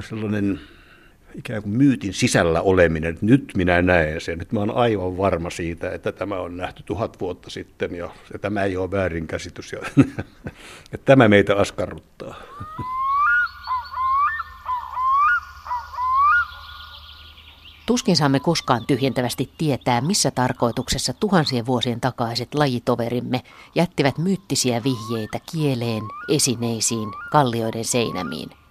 sellainen ikään kuin myytin sisällä oleminen, että nyt minä näen sen, että mä olen aivan varma siitä, että tämä on nähty tuhat vuotta sitten ja, ja tämä ei ole väärinkäsitys ja että tämä meitä askarruttaa. Tuskin saamme koskaan tyhjentävästi tietää, missä tarkoituksessa tuhansien vuosien takaiset lajitoverimme jättivät myyttisiä vihjeitä kieleen, esineisiin, kallioiden seinämiin.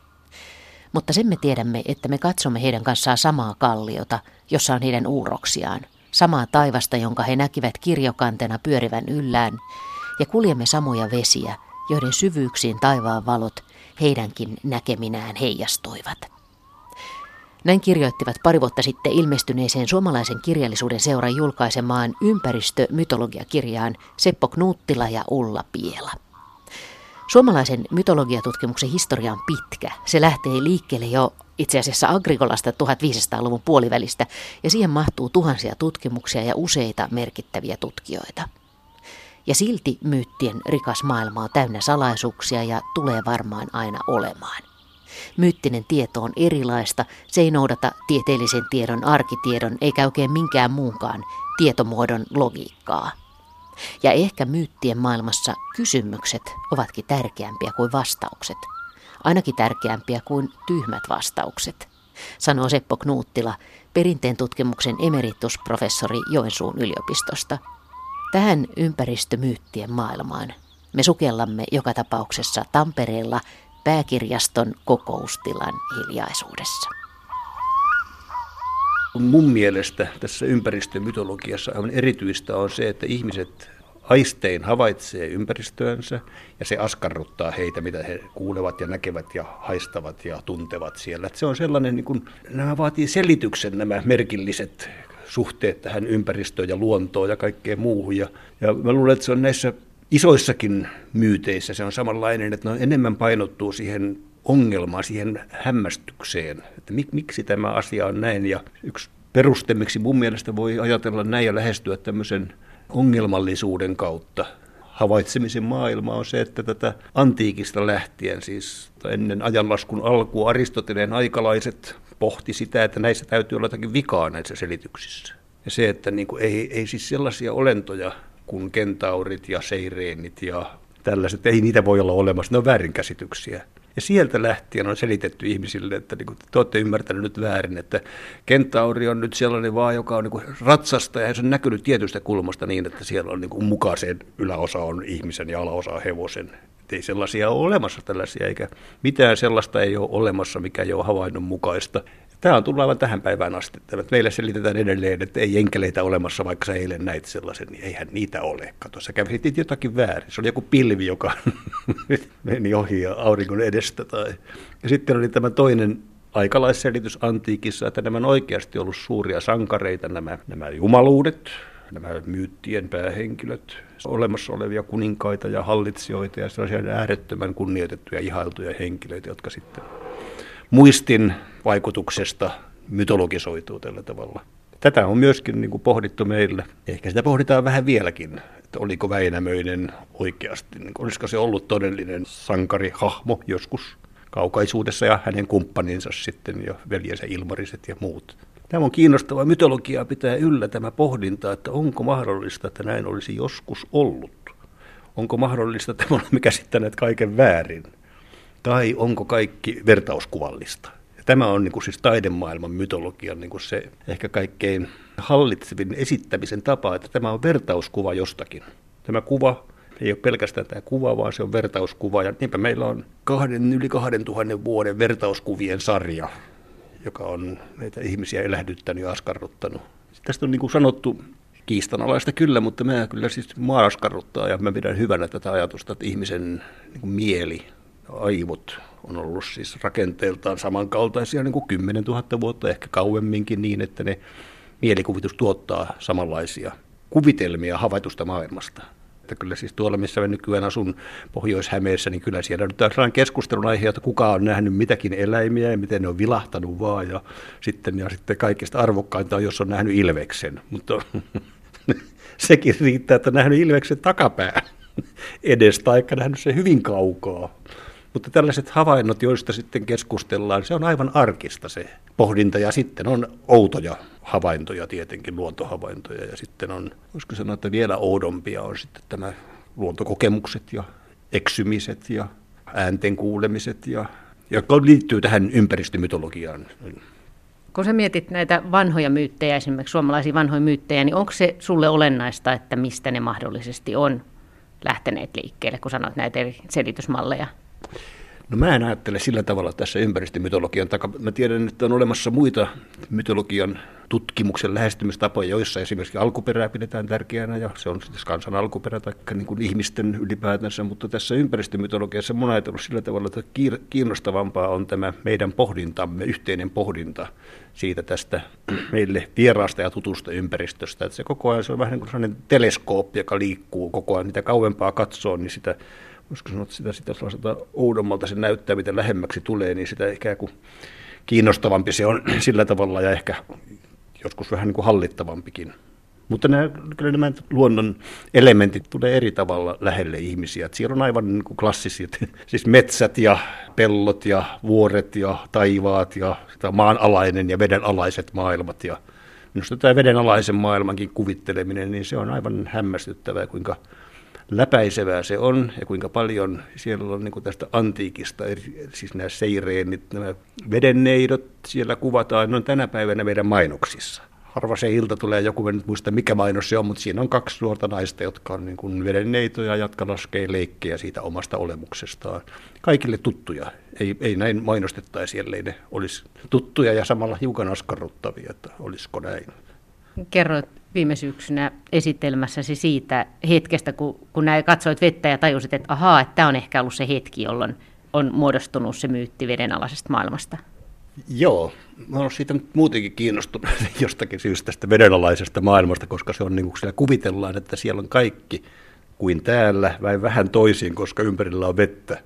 Mutta sen me tiedämme, että me katsomme heidän kanssaan samaa kalliota, jossa on heidän uuroksiaan, samaa taivasta, jonka he näkivät kirjokantena pyörivän yllään, ja kuljemme samoja vesiä, joiden syvyyksiin taivaan valot heidänkin näkeminään heijastoivat. Näin kirjoittivat pari vuotta sitten ilmestyneeseen suomalaisen kirjallisuuden seuran julkaisemaan ympäristömytologiakirjaan Seppo Knuuttila ja Ulla Piela. Suomalaisen mytologiatutkimuksen historia on pitkä. Se lähtee liikkeelle jo itse asiassa Agrigolasta 1500-luvun puolivälistä ja siihen mahtuu tuhansia tutkimuksia ja useita merkittäviä tutkijoita. Ja silti myyttien rikas maailma on täynnä salaisuuksia ja tulee varmaan aina olemaan. Myyttinen tieto on erilaista, se ei noudata tieteellisen tiedon, arkitiedon eikä oikein minkään muunkaan tietomuodon logiikkaa. Ja ehkä myyttien maailmassa kysymykset ovatkin tärkeämpiä kuin vastaukset. Ainakin tärkeämpiä kuin tyhmät vastaukset, sanoo Seppo Knuuttila, perinteen tutkimuksen emeritusprofessori Joensuun yliopistosta. Tähän ympäristömyyttien maailmaan me sukellamme joka tapauksessa Tampereella pääkirjaston kokoustilan hiljaisuudessa. Mun mielestä tässä ympäristömytologiassa on erityistä on se, että ihmiset aistein havaitsee ympäristöönsä ja se askarruttaa heitä, mitä he kuulevat ja näkevät ja haistavat ja tuntevat siellä. Että se on sellainen, niin kuin, nämä vaatii selityksen nämä merkilliset suhteet tähän ympäristöön ja luontoon ja kaikkeen muuhun. Ja, ja mä luulen, että se on näissä isoissakin myyteissä se on samanlainen, että ne enemmän painottuu siihen ongelmaan, siihen hämmästykseen, että mik, miksi tämä asia on näin. Ja yksi peruste, miksi mun mielestä voi ajatella näin ja lähestyä tämmöisen ongelmallisuuden kautta havaitsemisen maailma on se, että tätä antiikista lähtien, siis ennen ajanlaskun alkua Aristoteleen aikalaiset pohti sitä, että näissä täytyy olla jotakin vikaa näissä selityksissä. Ja se, että niin kuin ei, ei siis sellaisia olentoja kuin kentaurit ja seireenit ja tällaiset, ei niitä voi olla olemassa, ne on väärinkäsityksiä. Ja sieltä lähtien on selitetty ihmisille, että niin kuin, te olette ymmärtäneet nyt väärin, että kentauri on nyt sellainen vaan, joka on niin kuin ratsasta ja se on näkynyt tietystä kulmasta niin, että siellä on niin kuin mukaisen yläosa on ihmisen ja alaosa on hevosen. Et ei sellaisia ole olemassa tällaisia, eikä mitään sellaista ei ole olemassa, mikä ei ole havainnon mukaista. Tämä on tullut aivan tähän päivään asti. Meille selitetään edelleen, että ei enkeleitä olemassa, vaikka sä eilen näit sellaisen, niin eihän niitä ole. Kato, sä kävisit jotakin väärin. Se oli joku pilvi, joka meni ohi ja auringon edestä. Tai... Ja sitten oli tämä toinen aikalaisselitys antiikissa, että nämä on oikeasti ollut suuria sankareita, nämä, nämä jumaluudet, nämä myyttien päähenkilöt, olemassa olevia kuninkaita ja hallitsijoita ja sellaisia äärettömän kunnioitettuja ihailtuja henkilöitä, jotka sitten muistin vaikutuksesta mytologisoituu tällä tavalla. Tätä on myöskin niin kuin pohdittu meillä. Ehkä sitä pohditaan vähän vieläkin, että oliko Väinämöinen oikeasti, niin olisiko se ollut todellinen sankarihahmo joskus kaukaisuudessa ja hänen kumppaninsa sitten ja veljensä Ilmariset ja muut. Tämä on kiinnostavaa. Mytologiaa pitää yllä tämä pohdinta, että onko mahdollista, että näin olisi joskus ollut. Onko mahdollista, että me olemme käsittäneet kaiken väärin. Tai onko kaikki vertauskuvallista? Ja tämä on niin kuin siis taidemaailman mytologian niin kuin se ehkä kaikkein hallitsevin esittämisen tapa, että tämä on vertauskuva jostakin. Tämä kuva ei ole pelkästään tämä kuva, vaan se on vertauskuva. Ja niinpä meillä on kahden, yli kahden tuhannen vuoden vertauskuvien sarja, joka on meitä ihmisiä elähdyttänyt ja askarruttanut. Tästä on niin kuin sanottu kiistanalaista kyllä, mutta mä kyllä siis maa askarruttaa ja mä pidän hyvänä tätä ajatusta, että ihmisen niin kuin mieli aivot on ollut siis rakenteeltaan samankaltaisia niin kuin 10 000 vuotta, ehkä kauemminkin niin, että ne mielikuvitus tuottaa samanlaisia kuvitelmia havaitusta maailmasta. Että kyllä siis tuolla, missä mä nykyään asun Pohjois-Hämeessä, niin kyllä siellä nyt on keskustelun aihe, että kuka on nähnyt mitäkin eläimiä ja miten ne on vilahtanut vaan. Ja sitten, ja sitten kaikista arvokkainta on, jos on nähnyt ilveksen. Mutta sekin riittää, että on nähnyt ilveksen takapää edestä, tai nähnyt se hyvin kaukaa Mutta tällaiset havainnot, joista sitten keskustellaan, se on aivan arkista se pohdinta ja sitten on outoja havaintoja tietenkin, luontohavaintoja ja sitten on, voisiko sanoa, että vielä oudompia on sitten tämä luontokokemukset ja eksymiset ja äänten kuulemiset, ja, jotka liittyy tähän ympäristömytologiaan. Kun sä mietit näitä vanhoja myyttejä, esimerkiksi suomalaisia vanhoja myyttejä, niin onko se sulle olennaista, että mistä ne mahdollisesti on lähteneet liikkeelle, kun sanoit näitä eri selitysmalleja? No mä en ajattele sillä tavalla tässä ympäristömytologian takaa. Mä tiedän, että on olemassa muita mytologian tutkimuksen lähestymistapoja, joissa esimerkiksi alkuperää pidetään tärkeänä, ja se on siis kansan alkuperä tai niin kuin ihmisten ylipäätänsä, mutta tässä ympäristömytologiassa mun ajatellut sillä tavalla, että kiinnostavampaa on tämä meidän pohdintamme, yhteinen pohdinta siitä tästä meille vieraasta ja tutusta ympäristöstä. Että se koko ajan se on vähän niin kuin sellainen teleskooppi, joka liikkuu koko ajan. Mitä kauempaa katsoo, niin sitä voisiko sanoa, sitä, sitä sellaiselta oudommalta se näyttää, miten lähemmäksi tulee, niin sitä ikään kuin kiinnostavampi se on sillä tavalla ja ehkä joskus vähän niin kuin hallittavampikin. Mutta nämä, kyllä nämä luonnon elementit tulee eri tavalla lähelle ihmisiä. Että siellä on aivan niin kuin klassiset, siis metsät ja pellot ja vuoret ja taivaat ja maanalainen ja vedenalaiset maailmat. Ja minusta tämä vedenalaisen maailmankin kuvitteleminen, niin se on aivan hämmästyttävää, kuinka läpäisevää se on ja kuinka paljon siellä on niin kuin tästä antiikista, siis nämä seireenit, nämä vedenneidot siellä kuvataan, ne on tänä päivänä meidän mainoksissa. Harva se ilta tulee joku, en nyt muista mikä mainos se on, mutta siinä on kaksi nuorta naista, jotka on niin kuin vedenneitoja, jotka laskee leikkejä siitä omasta olemuksestaan. Kaikille tuttuja. Ei, ei näin mainostettaisi, ellei ne olisi tuttuja ja samalla hiukan askarruttavia, että olisiko näin. Kerroit viime syksynä esitelmässäsi siitä hetkestä, kun, kun näin katsoit vettä ja tajusit, että ahaa, että tämä on ehkä ollut se hetki, jolloin on muodostunut se myytti vedenalaisesta maailmasta. Joo, mä olen siitä muutenkin kiinnostunut jostakin syystä tästä vedenalaisesta maailmasta, koska se on niin kuin siellä kuvitellaan, että siellä on kaikki kuin täällä, vai vähän toisin, koska ympärillä on vettä.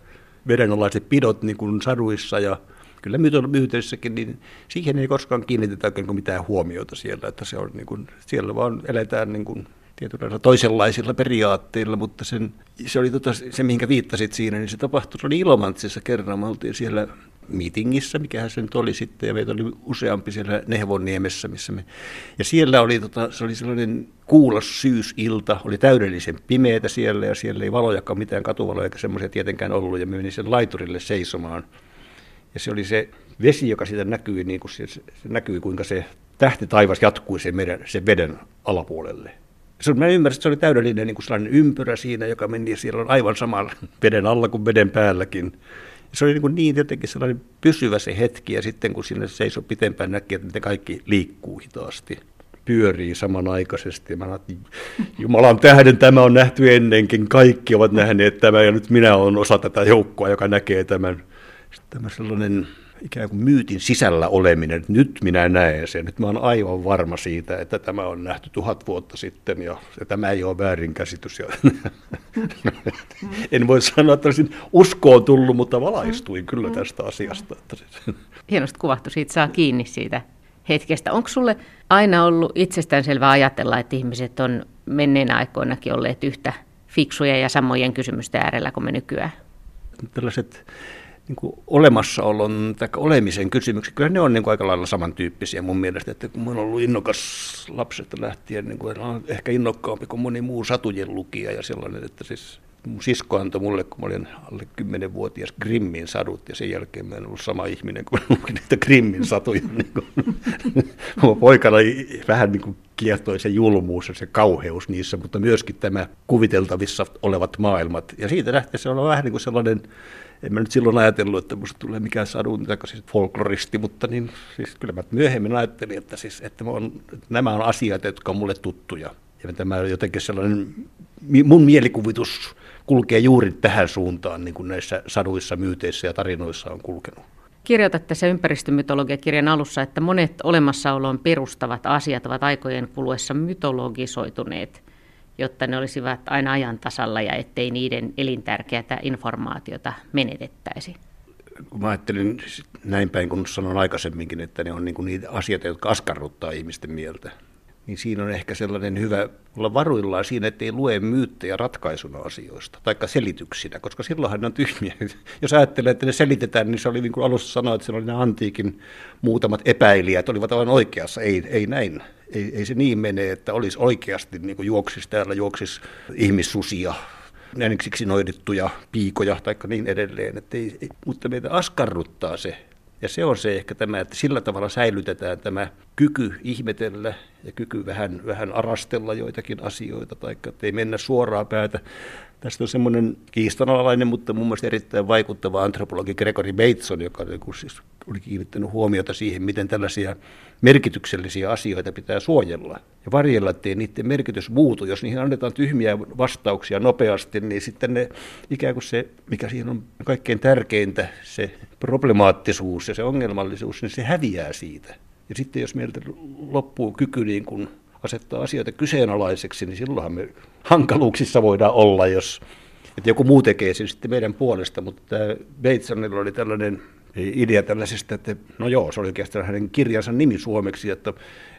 Vedenalaiset pidot niin kuin saduissa ja kyllä myyteissäkin, niin siihen ei koskaan kiinnitetä mitään huomiota siellä, että se on niin kuin, siellä vaan eletään niin kuin tietynlailla toisenlaisilla periaatteilla, mutta sen, se oli tota, se, mihinkä viittasit siinä, niin se tapahtui, se oli Ilomantsissa kerran, me oltiin siellä meetingissä, mikähän se nyt oli sitten, ja meitä oli useampi siellä Nehvonniemessä, missä me, ja siellä oli, tota, se oli sellainen kuulas syysilta, oli täydellisen pimeätä siellä, ja siellä ei valojakaan mitään katuvaloja, eikä semmoisia tietenkään ollut, ja me menin sen laiturille seisomaan, ja se oli se vesi, joka siitä näkyi, niin kuin se, se näkyi, kuinka se tähti taivas jatkui sen, meren, sen veden alapuolelle. Se, mä ymmärsin, että se oli täydellinen niin kuin sellainen ympyrä siinä, joka meni siellä on aivan sama veden alla kuin veden päälläkin. Ja se oli niin, kuin niin jotenkin sellainen pysyvä se hetki, ja sitten kun sinne seisoi pitempään, näki, että ne kaikki liikkuu hitaasti pyörii samanaikaisesti. Mä ajattelin, Jumalan tähden tämä on nähty ennenkin, kaikki ovat nähneet tämän ja nyt minä olen osa tätä joukkoa, joka näkee tämän tämä sellainen ikään kuin myytin sisällä oleminen, että nyt minä näen sen, nyt mä olen aivan varma siitä, että tämä on nähty tuhat vuotta sitten ja, ja tämä ei ole väärinkäsitys. Ja, en voi sanoa, että olisin uskoon tullut, mutta valaistuin kyllä tästä asiasta. Hienosti kuvattu, siitä saa kiinni siitä hetkestä. Onko sulle aina ollut itsestäänselvää ajatella, että ihmiset on menneenä aikoinakin olleet yhtä fiksuja ja samojen kysymysten äärellä kuin me nykyään? Tällaiset niin kuin olemassaolon tai olemisen kysymyksiä, kyllä ne on niin kuin aika lailla samantyyppisiä mun mielestä, että kun oon ollut innokas lapsesta lähtien, niin kuin on ehkä innokkaampi kuin moni muu satujen lukija ja sellainen, että siis mun sisko antoi mulle, kun mä olin alle 10-vuotias Grimmin sadut, ja sen jälkeen mä en ollut sama ihminen, kun lukin niitä Grimmin satuja. niin kuin, poikana vähän niin kuin kiehtoi se julmuus ja se kauheus niissä, mutta myöskin tämä kuviteltavissa olevat maailmat. Ja siitä lähtee se on vähän niin kuin sellainen en mä nyt silloin ajatellut, että musta tulee mikään sadun siis folkloristi, mutta niin, siis kyllä mä myöhemmin ajattelin, että, siis, että, on, että nämä on asiat, jotka on mulle tuttuja. Ja tämä jotenkin sellainen, mun mielikuvitus kulkee juuri tähän suuntaan, niin kuin näissä saduissa, myyteissä ja tarinoissa on kulkenut. Kirjoitat tässä ympäristömytologiakirjan alussa, että monet olemassaoloon perustavat asiat ovat aikojen kuluessa mytologisoituneet jotta ne olisivat aina ajan tasalla ja ettei niiden elintärkeätä informaatiota menetettäisi. Mä ajattelin näin päin, kun sanon aikaisemminkin, että ne on niin kuin niitä asioita, jotka askarruttaa ihmisten mieltä. niin siinä on ehkä sellainen hyvä olla varuillaan siinä, ettei lue myyttejä ratkaisuna asioista, taikka selityksinä, koska silloinhan ne on tyhmiä. Jos ajattelee, että ne selitetään, niin se oli niin kuin alussa sanoa, että se oli ne antiikin muutamat epäilijät, olivat aivan oikeassa. Ei, ei näin. Ei, ei se niin mene, että olisi oikeasti niin kuin juoksis täällä, juoksis ihmissusia, jäniksiksi noidittuja piikoja tai niin edelleen. Että ei, mutta meitä askarruttaa se, ja se on se ehkä tämä, että sillä tavalla säilytetään tämä kyky ihmetellä ja kyky vähän, vähän arastella joitakin asioita, tai ei mennä suoraan päätä. Tästä on semmoinen kiistanalainen, mutta mun mielestä erittäin vaikuttava antropologi Gregory Bateson, joka siis oli kiinnittänyt huomiota siihen, miten tällaisia merkityksellisiä asioita pitää suojella ja varjella, ettei niiden merkitys muutu. Jos niihin annetaan tyhmiä vastauksia nopeasti, niin sitten ne ikään kuin se, mikä siinä on kaikkein tärkeintä, se problemaattisuus ja se ongelmallisuus, niin se häviää siitä. Ja sitten jos meiltä loppuu kyky niin kuin asettaa asioita kyseenalaiseksi, niin silloinhan me hankaluuksissa voidaan olla, jos että joku muu tekee sen sitten meidän puolesta, mutta Batesonilla oli tällainen idea tällaisesta, että no joo, se oli oikeastaan hänen kirjansa nimi suomeksi, että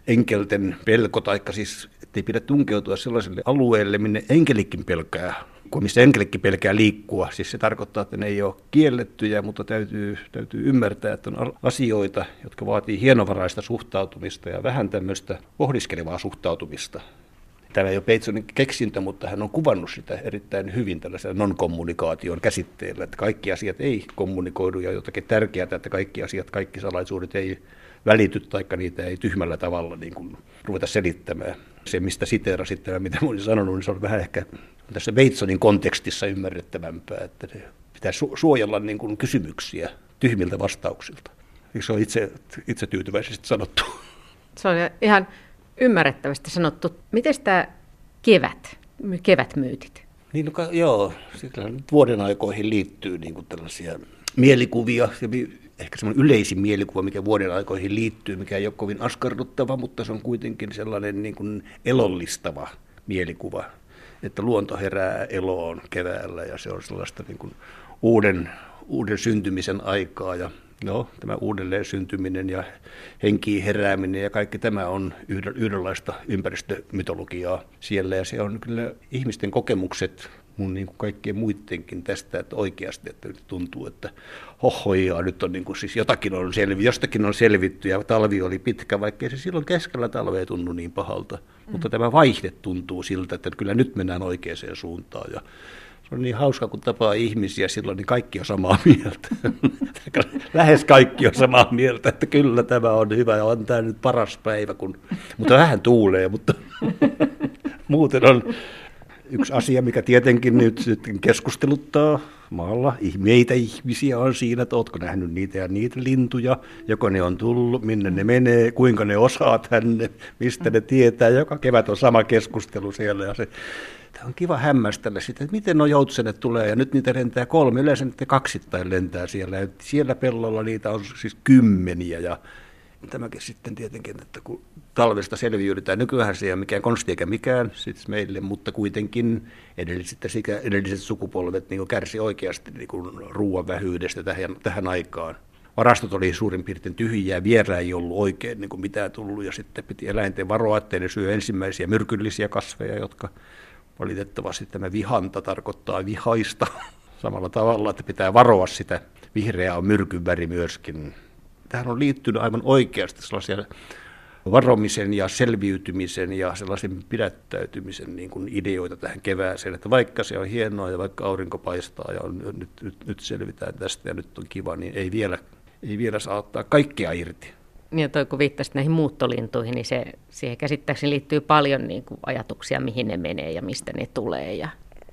enkelten pelko, taikka siis, ei pidä tunkeutua sellaiselle alueelle, minne enkelikin pelkää, kun missä enkelikin pelkää liikkua. Siis se tarkoittaa, että ne ei ole kiellettyjä, mutta täytyy, täytyy ymmärtää, että on asioita, jotka vaatii hienovaraista suhtautumista ja vähän tämmöistä pohdiskelevaa suhtautumista. Tämä ei ole Peitsonin keksintö, mutta hän on kuvannut sitä erittäin hyvin tällaisella non-kommunikaation käsitteellä, että kaikki asiat ei kommunikoidu ja jotakin tärkeää, että kaikki asiat, kaikki salaisuudet ei välity, taikka niitä ei tyhmällä tavalla niin kuin ruveta selittämään. Se, mistä siteerasit tämä, mitä olin sanonut, niin se on vähän ehkä tässä Veitsonin kontekstissa ymmärrettävämpää, että pitää su- suojella niin kuin kysymyksiä tyhmiltä vastauksilta. Eikö se ole itse, itse tyytyväisesti sanottu? Se on ihan ymmärrettävästi sanottu. Miten tämä kevät, kevätmyytit? Niin, no, joo, vuoden aikoihin liittyy niin kuin tällaisia mielikuvia ja ehkä semmoinen yleisin mielikuva, mikä vuoden aikoihin liittyy, mikä ei ole kovin askarruttava, mutta se on kuitenkin sellainen niin kuin elollistava mielikuva, että luonto herää eloon keväällä ja se on sellaista niin kuin uuden, uuden syntymisen aikaa ja No, tämä uudelleen syntyminen ja henkiin herääminen ja kaikki tämä on yhdenlaista ympäristömytologiaa siellä. Ja se on kyllä ihmisten kokemukset mun niin kuin kaikkien muidenkin tästä, että oikeasti että nyt tuntuu, että hohojaa, nyt on niin kuin, siis jotakin on selvi, jostakin on selvitty ja talvi oli pitkä, vaikkei se silloin keskellä talvea tunnu niin pahalta. Mm. Mutta tämä vaihde tuntuu siltä, että kyllä nyt mennään oikeaan suuntaan ja se on niin hauska, kun tapaa ihmisiä silloin, niin kaikki on samaa mieltä. Lähes kaikki on samaa mieltä, että kyllä tämä on hyvä ja on tämä nyt paras päivä, kun... mutta vähän tuulee, mutta muuten on yksi asia, mikä tietenkin nyt, keskusteluttaa maalla. Meitä ihmisiä on siinä, että oletko nähnyt niitä ja niitä lintuja, joko ne on tullut, minne ne menee, kuinka ne osaa tänne, mistä ne tietää. Joka kevät on sama keskustelu siellä ja se on kiva hämmästellä sitä, että miten nuo joutsenet tulee, ja nyt niitä lentää kolme, yleensä niitä kaksittain lentää siellä, ja siellä pellolla niitä on siis kymmeniä, ja tämäkin sitten tietenkin, että kun talvesta selviydytään, nykyään se ei ole mikään konsti eikä mikään siis meille, mutta kuitenkin edelliset, edelliset sukupolvet niin kärsi oikeasti niin ruoan vähyydestä tähän, tähän aikaan. Varastot oli suurin piirtein tyhjiä, vielä ei ollut oikein niin kuin mitään tullut, ja sitten piti eläinten varoa, että ne syö ensimmäisiä myrkyllisiä kasveja, jotka Valitettavasti tämä vihanta tarkoittaa vihaista samalla tavalla, että pitää varoa sitä. Vihreä on myrkyn väri myöskin. Tähän on liittynyt aivan oikeasti sellaisia varomisen ja selviytymisen ja sellaisen pidättäytymisen niin kuin ideoita tähän kevääseen, että vaikka se on hienoa ja vaikka aurinko paistaa ja on, nyt, nyt, nyt selvitään tästä ja nyt on kiva, niin ei vielä, ei vielä saa ottaa kaikkea irti. Ja toi, kun viittasit näihin muuttolintuihin, niin se, siihen käsittääkseni liittyy paljon niin kuin ajatuksia, mihin ne menee ja mistä ne tulee. Ja...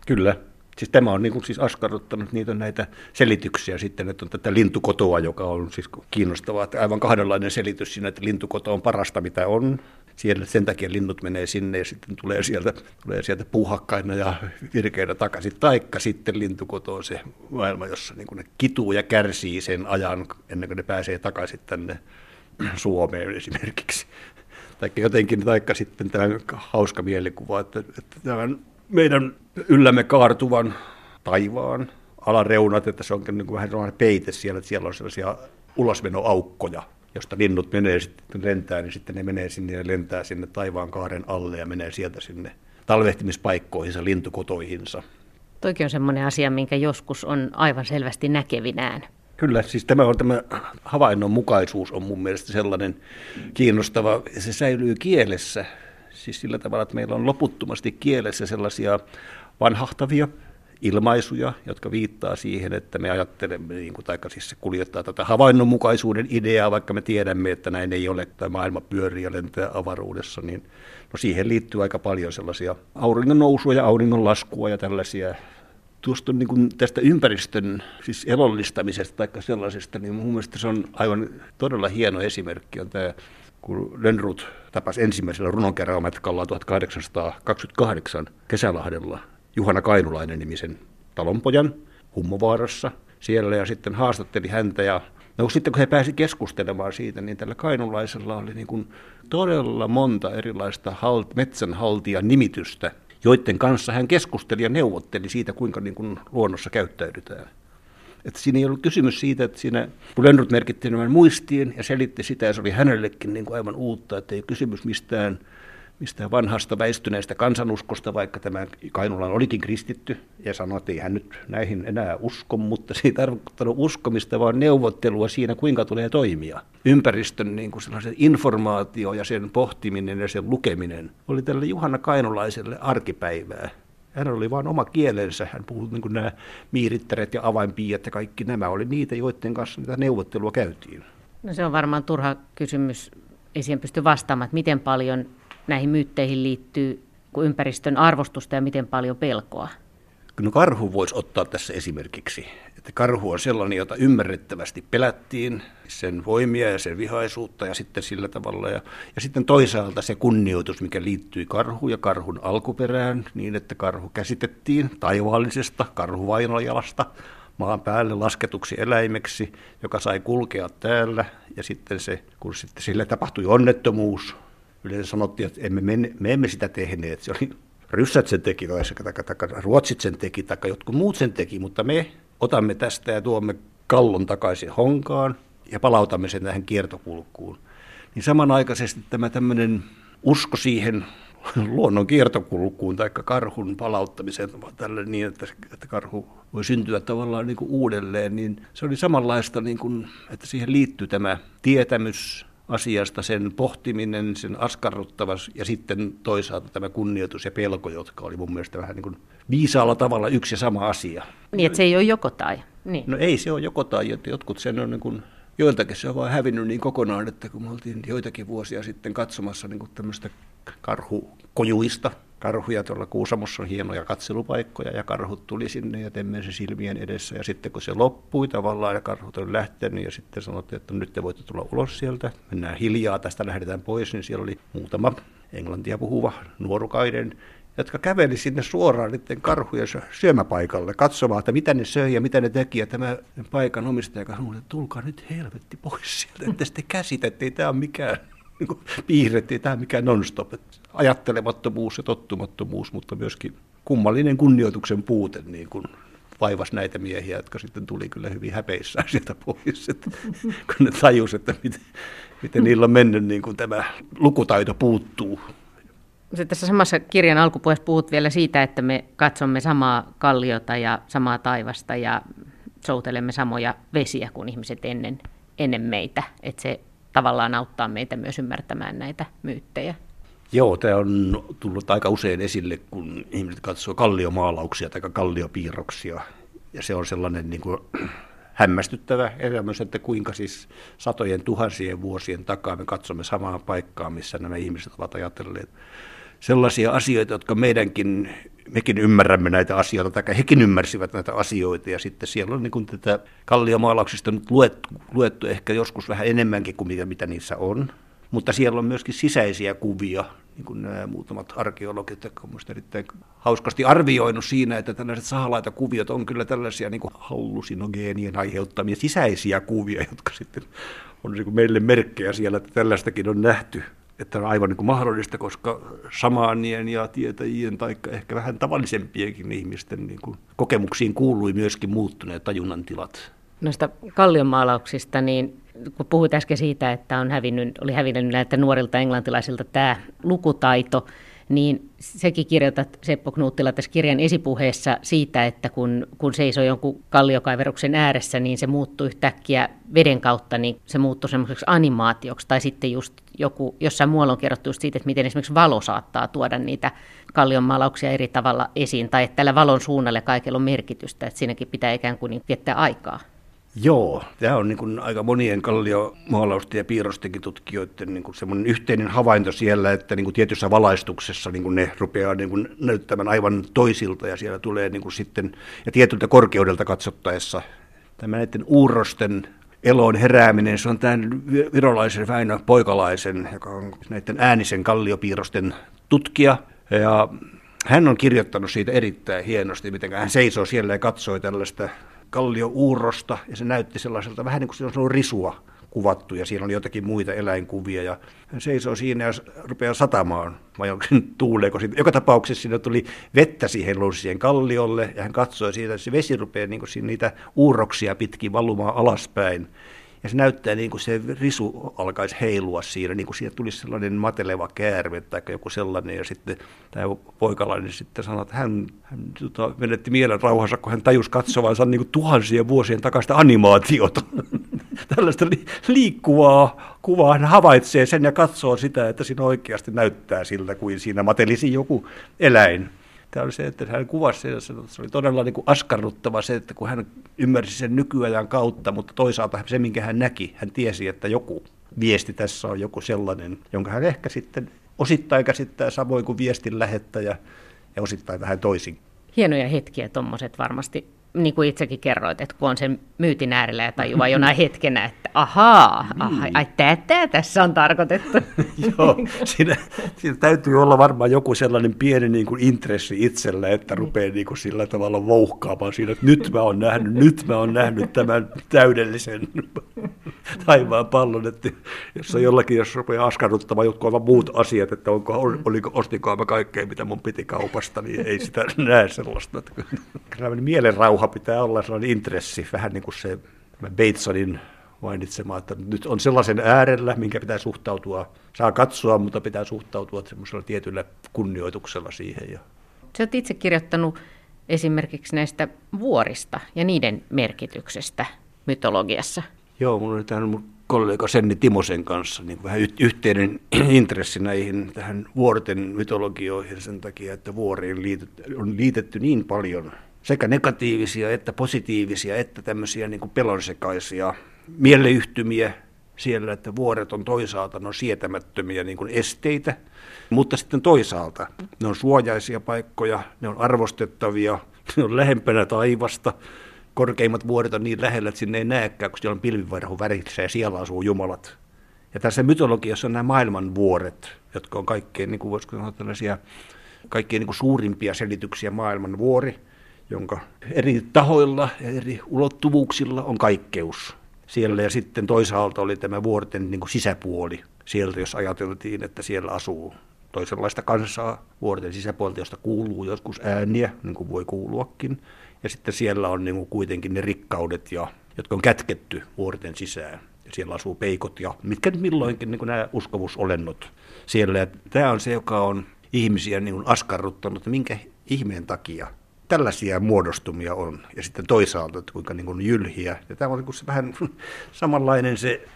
Kyllä. Siis tämä on niin kuin siis askarruttanut niitä näitä selityksiä sitten, että on tätä lintukotoa, joka on siis kiinnostavaa. Että aivan kahdenlainen selitys siinä, että lintukoto on parasta, mitä on. Siellä, sen takia linnut menee sinne ja sitten tulee sieltä, tulee sieltä puuhakkaina ja virkeinä takaisin. Taikka sitten lintukoto on se maailma, jossa niin ne kituu ja kärsii sen ajan ennen kuin ne pääsee takaisin tänne Suomeen esimerkiksi. Tai jotenkin, taikka sitten tämä hauska mielikuva, että, että tämän meidän yllämme kaartuvan taivaan alareunat, että se on niin kuin vähän sellainen peite siellä, että siellä on sellaisia ulosmenoaukkoja, josta linnut menee sitten lentää, niin sitten ne menee sinne ja lentää sinne taivaan kaaren alle ja menee sieltä sinne talvehtimispaikkoihinsa, lintukotoihinsa. Toikin on semmoinen asia, minkä joskus on aivan selvästi näkevinään. Kyllä, siis tämä, on, tämä havainnon mukaisuus on mun mielestä sellainen kiinnostava, se säilyy kielessä, siis sillä tavalla, että meillä on loputtomasti kielessä sellaisia vanhahtavia ilmaisuja, jotka viittaa siihen, että me ajattelemme, niin kuin, taikka siis se kuljettaa tätä havainnonmukaisuuden ideaa, vaikka me tiedämme, että näin ei ole, että maailma pyörii ja lentää avaruudessa, niin no siihen liittyy aika paljon sellaisia auringon nousua ja auringon laskua ja tällaisia. Tuosta niin kuin tästä ympäristön siis elollistamisesta tai sellaisesta, niin mun mielestä se on aivan todella hieno esimerkki on tämä, kun Lönnrut tapasi ensimmäisellä runonkeräymatkalla 1828 Kesälahdella Juhana Kainulainen nimisen talonpojan Hummovaarassa siellä ja sitten haastatteli häntä ja No sitten kun he pääsi keskustelemaan siitä, niin tällä kainulaisella oli niin kuin todella monta erilaista halt, metsänhaltijan nimitystä, joiden kanssa hän keskusteli ja neuvotteli siitä, kuinka niin kuin luonnossa käyttäydytään. Että siinä ei ollut kysymys siitä, että siinä, kun merkitti nämä muistiin ja selitti sitä, ja se oli hänellekin niin kuin aivan uutta, että ei ole kysymys mistään mistä vanhasta väistyneestä kansanuskosta, vaikka tämä Kainulan olikin kristitty, ja sanoi, että ei hän nyt näihin enää usko, mutta se ei tarkoittanut uskomista, vaan neuvottelua siinä, kuinka tulee toimia. Ympäristön niin kuin informaatio ja sen pohtiminen ja sen lukeminen oli tälle Juhanna Kainulaiselle arkipäivää. Hän oli vain oma kielensä. Hän puhui niin kuin nämä miirittäret ja avainpiiat ja kaikki nämä oli niitä, joiden kanssa niitä neuvottelua käytiin. No se on varmaan turha kysymys. Ei siihen pysty vastaamaan, että miten paljon näihin myytteihin liittyy ympäristön arvostusta ja miten paljon pelkoa? No karhu voisi ottaa tässä esimerkiksi. Että karhu on sellainen, jota ymmärrettävästi pelättiin, sen voimia ja sen vihaisuutta ja sitten sillä tavalla. Ja, ja sitten toisaalta se kunnioitus, mikä liittyi karhuun ja karhun alkuperään, niin että karhu käsitettiin taivaallisesta karhuvainojalasta maan päälle lasketuksi eläimeksi, joka sai kulkea täällä. Ja sitten se, kun sitten sille tapahtui onnettomuus, yleensä sanottiin, että emme, me, me emme sitä tehneet. Se oli ryssät sen teki, tai, tai, tai ruotsit sen teki, tai jotkut muut sen teki, mutta me otamme tästä ja tuomme kallon takaisin honkaan ja palautamme sen tähän kiertokulkuun. Niin samanaikaisesti tämä tämmöinen usko siihen luonnon kiertokulkuun tai karhun palauttamiseen tälle niin, että, että karhu voi syntyä tavallaan niin kuin uudelleen, niin se oli samanlaista, niin kuin, että siihen liittyy tämä tietämys, asiasta, sen pohtiminen, sen askarruttavas ja sitten toisaalta tämä kunnioitus ja pelko, jotka oli mun mielestä vähän niin kuin viisaalla tavalla yksi ja sama asia. Niin, että se ei ole joko tai. Niin. No ei se ole joko tai, että jotkut sen on niin kuin, joiltakin se on vaan hävinnyt niin kokonaan, että kun me oltiin joitakin vuosia sitten katsomassa niin tämmöistä karhukojuista, karhuja tuolla Kuusamossa on hienoja katselupaikkoja ja karhut tuli sinne ja temmensi silmien edessä ja sitten kun se loppui tavallaan ja karhut on lähtenyt ja sitten sanottiin, että nyt te voitte tulla ulos sieltä, mennään hiljaa, tästä lähdetään pois, niin siellä oli muutama englantia puhuva nuorukaiden jotka käveli sinne suoraan niiden karhujen syömäpaikalle katsomaan, että mitä ne söi ja mitä ne teki. Ja tämä paikan omistaja sanoi, että tulkaa nyt helvetti pois sieltä, että te käsitettiin, tämä on mikään niin piirrettiin tämä mikä non-stop. Ajattelemattomuus ja tottumattomuus, mutta myöskin kummallinen kunnioituksen puute niin kuin vaivas näitä miehiä, jotka sitten tuli kyllä hyvin häpeissään sieltä pois, että, kun ne tajus, että miten, miten niillä on mennyt niin kuin tämä lukutaito puuttuu. Sitten tässä samassa kirjan alkupuheessa puhut vielä siitä, että me katsomme samaa kalliota ja samaa taivasta ja soutelemme samoja vesiä kuin ihmiset ennen, ennen meitä. Että se tavallaan auttaa meitä myös ymmärtämään näitä myyttejä. Joo, tämä on tullut aika usein esille, kun ihmiset katsoo kalliomaalauksia tai kalliopiirroksia. Ja se on sellainen niin kuin, hämmästyttävä elämys, että kuinka siis satojen tuhansien vuosien takaa me katsomme samaan paikkaan, missä nämä ihmiset ovat ajatelleet sellaisia asioita, jotka meidänkin, mekin ymmärrämme näitä asioita, tai hekin ymmärsivät näitä asioita, ja sitten siellä on niin kuin tätä kalliomaalauksista nyt luettu, luettu ehkä joskus vähän enemmänkin kuin mitä, mitä niissä on, mutta siellä on myöskin sisäisiä kuvia, niin kuin nämä muutamat arkeologit, jotka ovat erittäin hauskasti arvioinut siinä, että tällaiset sahalaita kuviot on kyllä tällaisia niin kuin hallusinogeenien aiheuttamia sisäisiä kuvia, jotka sitten on niin kuin meille merkkejä siellä, että tällaistakin on nähty että on aivan niin kuin mahdollista, koska samaanien ja tietäjien tai ehkä vähän tavallisempienkin ihmisten niin kuin kokemuksiin kuului myöskin muuttuneet tajunnan tilat. Noista kallionmaalauksista, niin kun puhuit äsken siitä, että on hävinnyt, oli hävinnyt näiltä nuorilta englantilaisilta tämä lukutaito, niin sekin kirjoitat Seppo Knuuttila tässä kirjan esipuheessa siitä, että kun, kun seisoo jonkun kalliokaiveruksen ääressä, niin se muuttuu yhtäkkiä veden kautta, niin se muuttuu semmoiseksi animaatioksi. Tai sitten just joku, jossain muualla on kerrottu just siitä, että miten esimerkiksi valo saattaa tuoda niitä kallionmaalauksia eri tavalla esiin, tai että tällä valon suunnalle kaikella on merkitystä, että siinäkin pitää ikään kuin viettää aikaa. Joo, tämä on niin kuin aika monien kalliomaalausten ja piirrostenkin tutkijoiden niin kuin semmoinen yhteinen havainto siellä, että niin kuin tietyssä valaistuksessa niin kuin ne rupeaa niin kuin näyttämään aivan toisilta ja siellä tulee niin kuin sitten, ja tietyltä korkeudelta katsottaessa tämä näiden uurrosten eloon herääminen, se on tämän virolaisen Väinö Poikalaisen, joka on näiden äänisen kalliopiirrosten tutkija, ja hän on kirjoittanut siitä erittäin hienosti, miten hän seisoo siellä ja katsoi tällaista kalliouurrosta, ja se näytti sellaiselta vähän niin kuin se on risua kuvattu, ja siinä oli jotakin muita eläinkuvia, ja hän seisoo siinä ja rupeaa satamaan, vai onko tuuleeko siitä. Joka tapauksessa siinä tuli vettä siihen siihen kalliolle, ja hän katsoi siitä, että se vesi rupeaa niin kuin niitä uurroksia pitkin valumaan alaspäin, ja se näyttää niin kuin se risu alkaisi heilua siinä, niin kuin siitä tulisi sellainen mateleva käärme tai joku sellainen. Ja sitten tämä poikalainen sitten sanoi, että hän, hän tota, menetti mielen rauhansa, kun hän tajusi katsovansa niin kuin tuhansien vuosien takaista animaatiota. Tällaista li- liikkuvaa kuvaa hän havaitsee sen ja katsoo sitä, että siinä oikeasti näyttää siltä, kuin siinä matelisi joku eläin. Tämä oli se, että hän kuvasi sen, se oli todella niin kuin askarruttava se, että kun hän ymmärsi sen nykyajan kautta, mutta toisaalta se, minkä hän näki, hän tiesi, että joku viesti tässä on joku sellainen, jonka hän ehkä sitten osittain käsittää samoin kuin viestin lähettäjä ja osittain vähän toisin. Hienoja hetkiä tuommoiset varmasti niin kuin itsekin kerroit, että kun on sen myytin äärellä ja tajuaa jonain hetkenä, että ahaa, aha, ai tätä tässä on tarkoitettu. Joo, siinä, siinä täytyy olla varmaan joku sellainen pieni niin kuin intressi itsellä, että rupeaa niin kuin sillä tavalla vouhkaamaan siinä, että nyt mä oon nähnyt, nyt mä oon nähnyt tämän täydellisen taivaan pallon, että jos on jollakin, jos rupeaa askarruttamaan jotkut aivan muut asiat, että onko, oliko, ostinko mä kaikkea, mitä mun piti kaupasta, niin ei sitä näe sellaista. Mielen rauha rauha pitää olla sellainen intressi, vähän niin kuin se Batesonin mainitsema, että nyt on sellaisen äärellä, minkä pitää suhtautua, saa katsoa, mutta pitää suhtautua semmoisella tietyllä kunnioituksella siihen. Ja. Sä oot itse kirjoittanut esimerkiksi näistä vuorista ja niiden merkityksestä mytologiassa. Joo, mulla oli tähän mun kollega Senni Timosen kanssa niin vähän yhteinen intressi näihin tähän vuorten mytologioihin sen takia, että vuoriin on liitetty niin paljon sekä negatiivisia että positiivisia että tämmöisiä niin pelonsekaisia mieleyhtymiä siellä, että vuoret on toisaalta no sietämättömiä niin kuin esteitä, mutta sitten toisaalta ne on suojaisia paikkoja, ne on arvostettavia, ne on lähempänä taivasta, korkeimmat vuoret on niin lähellä, että sinne ei näekään, kun siellä on pilvivarhu värissä ja siellä asuu jumalat. Ja tässä mytologiassa on nämä maailman vuoret, jotka on kaikkein, niin kuin voisiko sanoa tällaisia, kaikkein niin kuin suurimpia selityksiä maailman vuori – jonka eri tahoilla ja eri ulottuvuuksilla on kaikkeus siellä. Ja sitten toisaalta oli tämä vuorten niin kuin sisäpuoli sieltä, jos ajateltiin, että siellä asuu toisenlaista kansaa vuorten sisäpuolta, josta kuuluu joskus ääniä, niin kuin voi kuuluakin. Ja sitten siellä on niin kuin kuitenkin ne rikkaudet, ja, jotka on kätketty vuorten sisään. Ja siellä asuu peikot ja mitkä nyt milloinkin niin kuin nämä uskovuusolennot siellä. Ja tämä on se, joka on ihmisiä niin kuin askarruttanut, että minkä ihmeen takia tällaisia muodostumia on. Ja sitten toisaalta, että kuinka niin kuin jylhiä. Ja tämä on niin se vähän samanlainen se,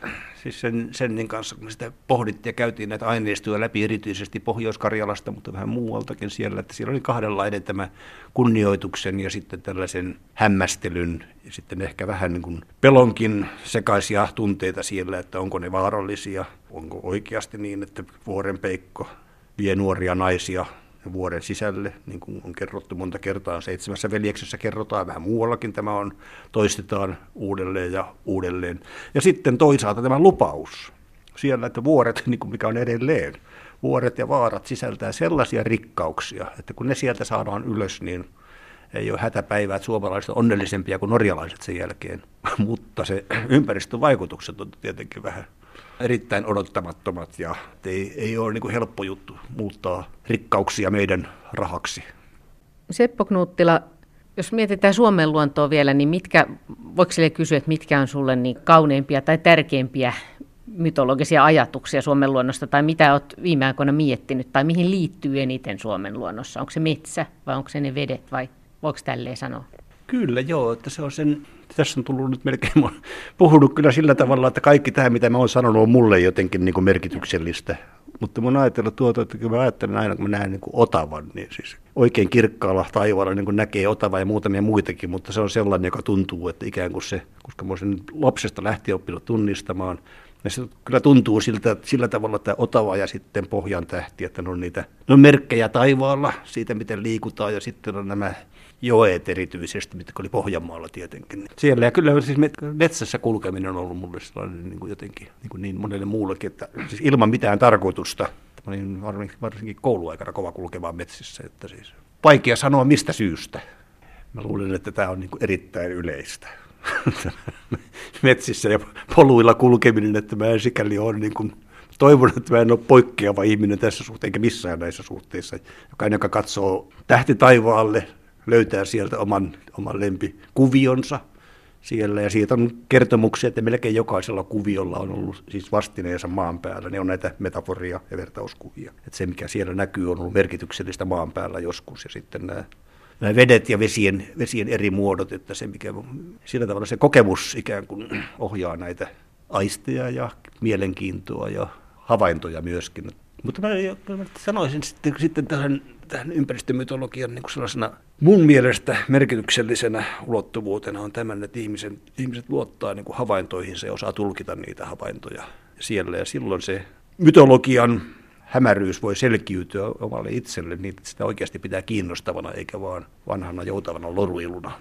siis sen, sen kanssa, kun sitä pohdittiin ja käytiin näitä aineistoja läpi erityisesti Pohjois-Karjalasta, mutta vähän muualtakin siellä, että siellä oli kahdenlainen tämä kunnioituksen ja sitten tällaisen hämmästelyn ja sitten ehkä vähän niin kuin pelonkin sekaisia tunteita siellä, että onko ne vaarallisia, onko oikeasti niin, että vuorenpeikko vie nuoria naisia vuoden sisälle, niin kuin on kerrottu monta kertaa. Seitsemässä veljeksessä kerrotaan vähän muuallakin, tämä on, toistetaan uudelleen ja uudelleen. Ja sitten toisaalta tämä lupaus siellä, että vuoret, niin kuin mikä on edelleen, vuoret ja vaarat sisältää sellaisia rikkauksia, että kun ne sieltä saadaan ylös, niin ei ole hätäpäivää, että suomalaiset on onnellisempia kuin norjalaiset sen jälkeen, mutta se ympäristövaikutukset on tietenkin vähän erittäin odottamattomat ja ei, ei ole niin kuin helppo juttu muuttaa rikkauksia meidän rahaksi. Seppo Knuuttila, Jos mietitään Suomen luontoa vielä, niin mitkä, voiko sille kysyä, että mitkä on sulle niin kauneimpia tai tärkeimpiä mytologisia ajatuksia Suomen luonnosta, tai mitä olet viime aikoina miettinyt, tai mihin liittyy eniten Suomen luonnossa? Onko se metsä, vai onko se ne vedet, vai voiko tälleen sanoa? Kyllä joo, että se on sen, tässä on tullut nyt melkein, puhunut kyllä sillä tavalla, että kaikki tämä mitä mä oon sanonut on mulle jotenkin niin kuin merkityksellistä. Mutta mun ajatellut tuota, että kun mä ajattelen aina, kun mä näen niin kuin Otavan, niin siis oikein kirkkaalla taivaalla niin kuin näkee Otava ja muutamia muitakin, mutta se on sellainen, joka tuntuu, että ikään kuin se, koska mä sen lapsesta lähtien oppinut tunnistamaan, ja se kyllä tuntuu siltä, sillä tavalla, että Otava ja sitten Pohjan tähti, että ne on niitä ne on merkkejä taivaalla siitä, miten liikutaan, ja sitten on nämä joet erityisesti, mitkä oli Pohjanmaalla tietenkin. Siellä ja kyllä siis metsässä kulkeminen on ollut mulle sellainen niin kuin jotenkin niin, kuin niin monelle muullekin, että siis ilman mitään tarkoitusta. Mä olin varsinkin kouluaikana kova kulkemaan metsissä, että siis vaikea sanoa mistä syystä. Mä luulen, että tämä on niin kuin erittäin yleistä metsissä ja poluilla kulkeminen, että mä en sikäli ole niin kuin toivon, että mä en ole poikkeava ihminen tässä suhteessa, eikä missään näissä suhteissa. Jokainen, joka katsoo tähti taivaalle, löytää sieltä oman, oman lempikuvionsa siellä. Ja siitä on kertomuksia, että melkein jokaisella kuviolla on ollut siis vastineensa maan päällä. Ne on näitä metaforia ja vertauskuvia. Että se, mikä siellä näkyy, on ollut merkityksellistä maan päällä joskus. Ja sitten nämä, nämä vedet ja vesien, vesien eri muodot, että se mikä sillä tavalla se kokemus ikään kuin ohjaa näitä aisteja ja mielenkiintoa ja havaintoja myöskin. Mutta mä sanoisin sitten, sitten tähän, tähän ympäristömytologian niin sellaisena mun mielestä merkityksellisenä ulottuvuutena on tämän, että ihmisen, ihmiset luottaa niin kuin havaintoihin, se osaa tulkita niitä havaintoja siellä. Ja silloin se mytologian hämäryys voi selkiytyä omalle itselle, niin sitä oikeasti pitää kiinnostavana eikä vaan vanhana joutavana loruiluna.